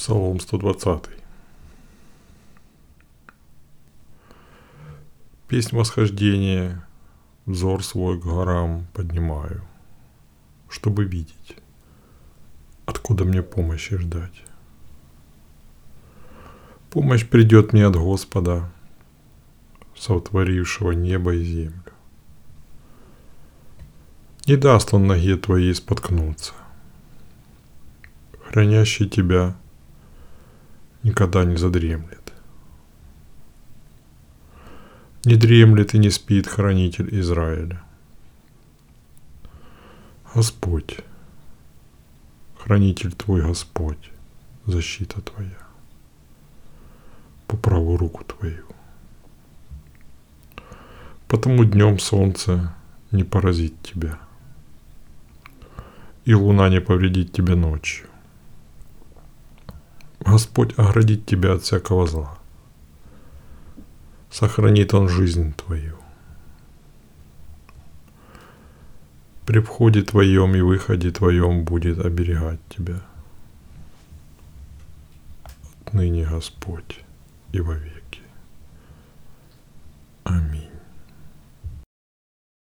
Псалом 120. Песнь восхождения, взор свой к горам поднимаю, чтобы видеть, откуда мне помощи ждать. Помощь придет мне от Господа, сотворившего небо и землю. Не даст он ноге твоей споткнуться. Хранящий тебя никогда не задремлет. Не дремлет и не спит хранитель Израиля. Господь, хранитель твой Господь, защита твоя, по правую руку твою. Потому днем солнце не поразит тебя, и луна не повредит тебе ночью. Господь оградит тебя от всякого зла. Сохранит Он жизнь твою. При входе твоем и выходе твоем будет оберегать тебя. Отныне Господь и вовеки.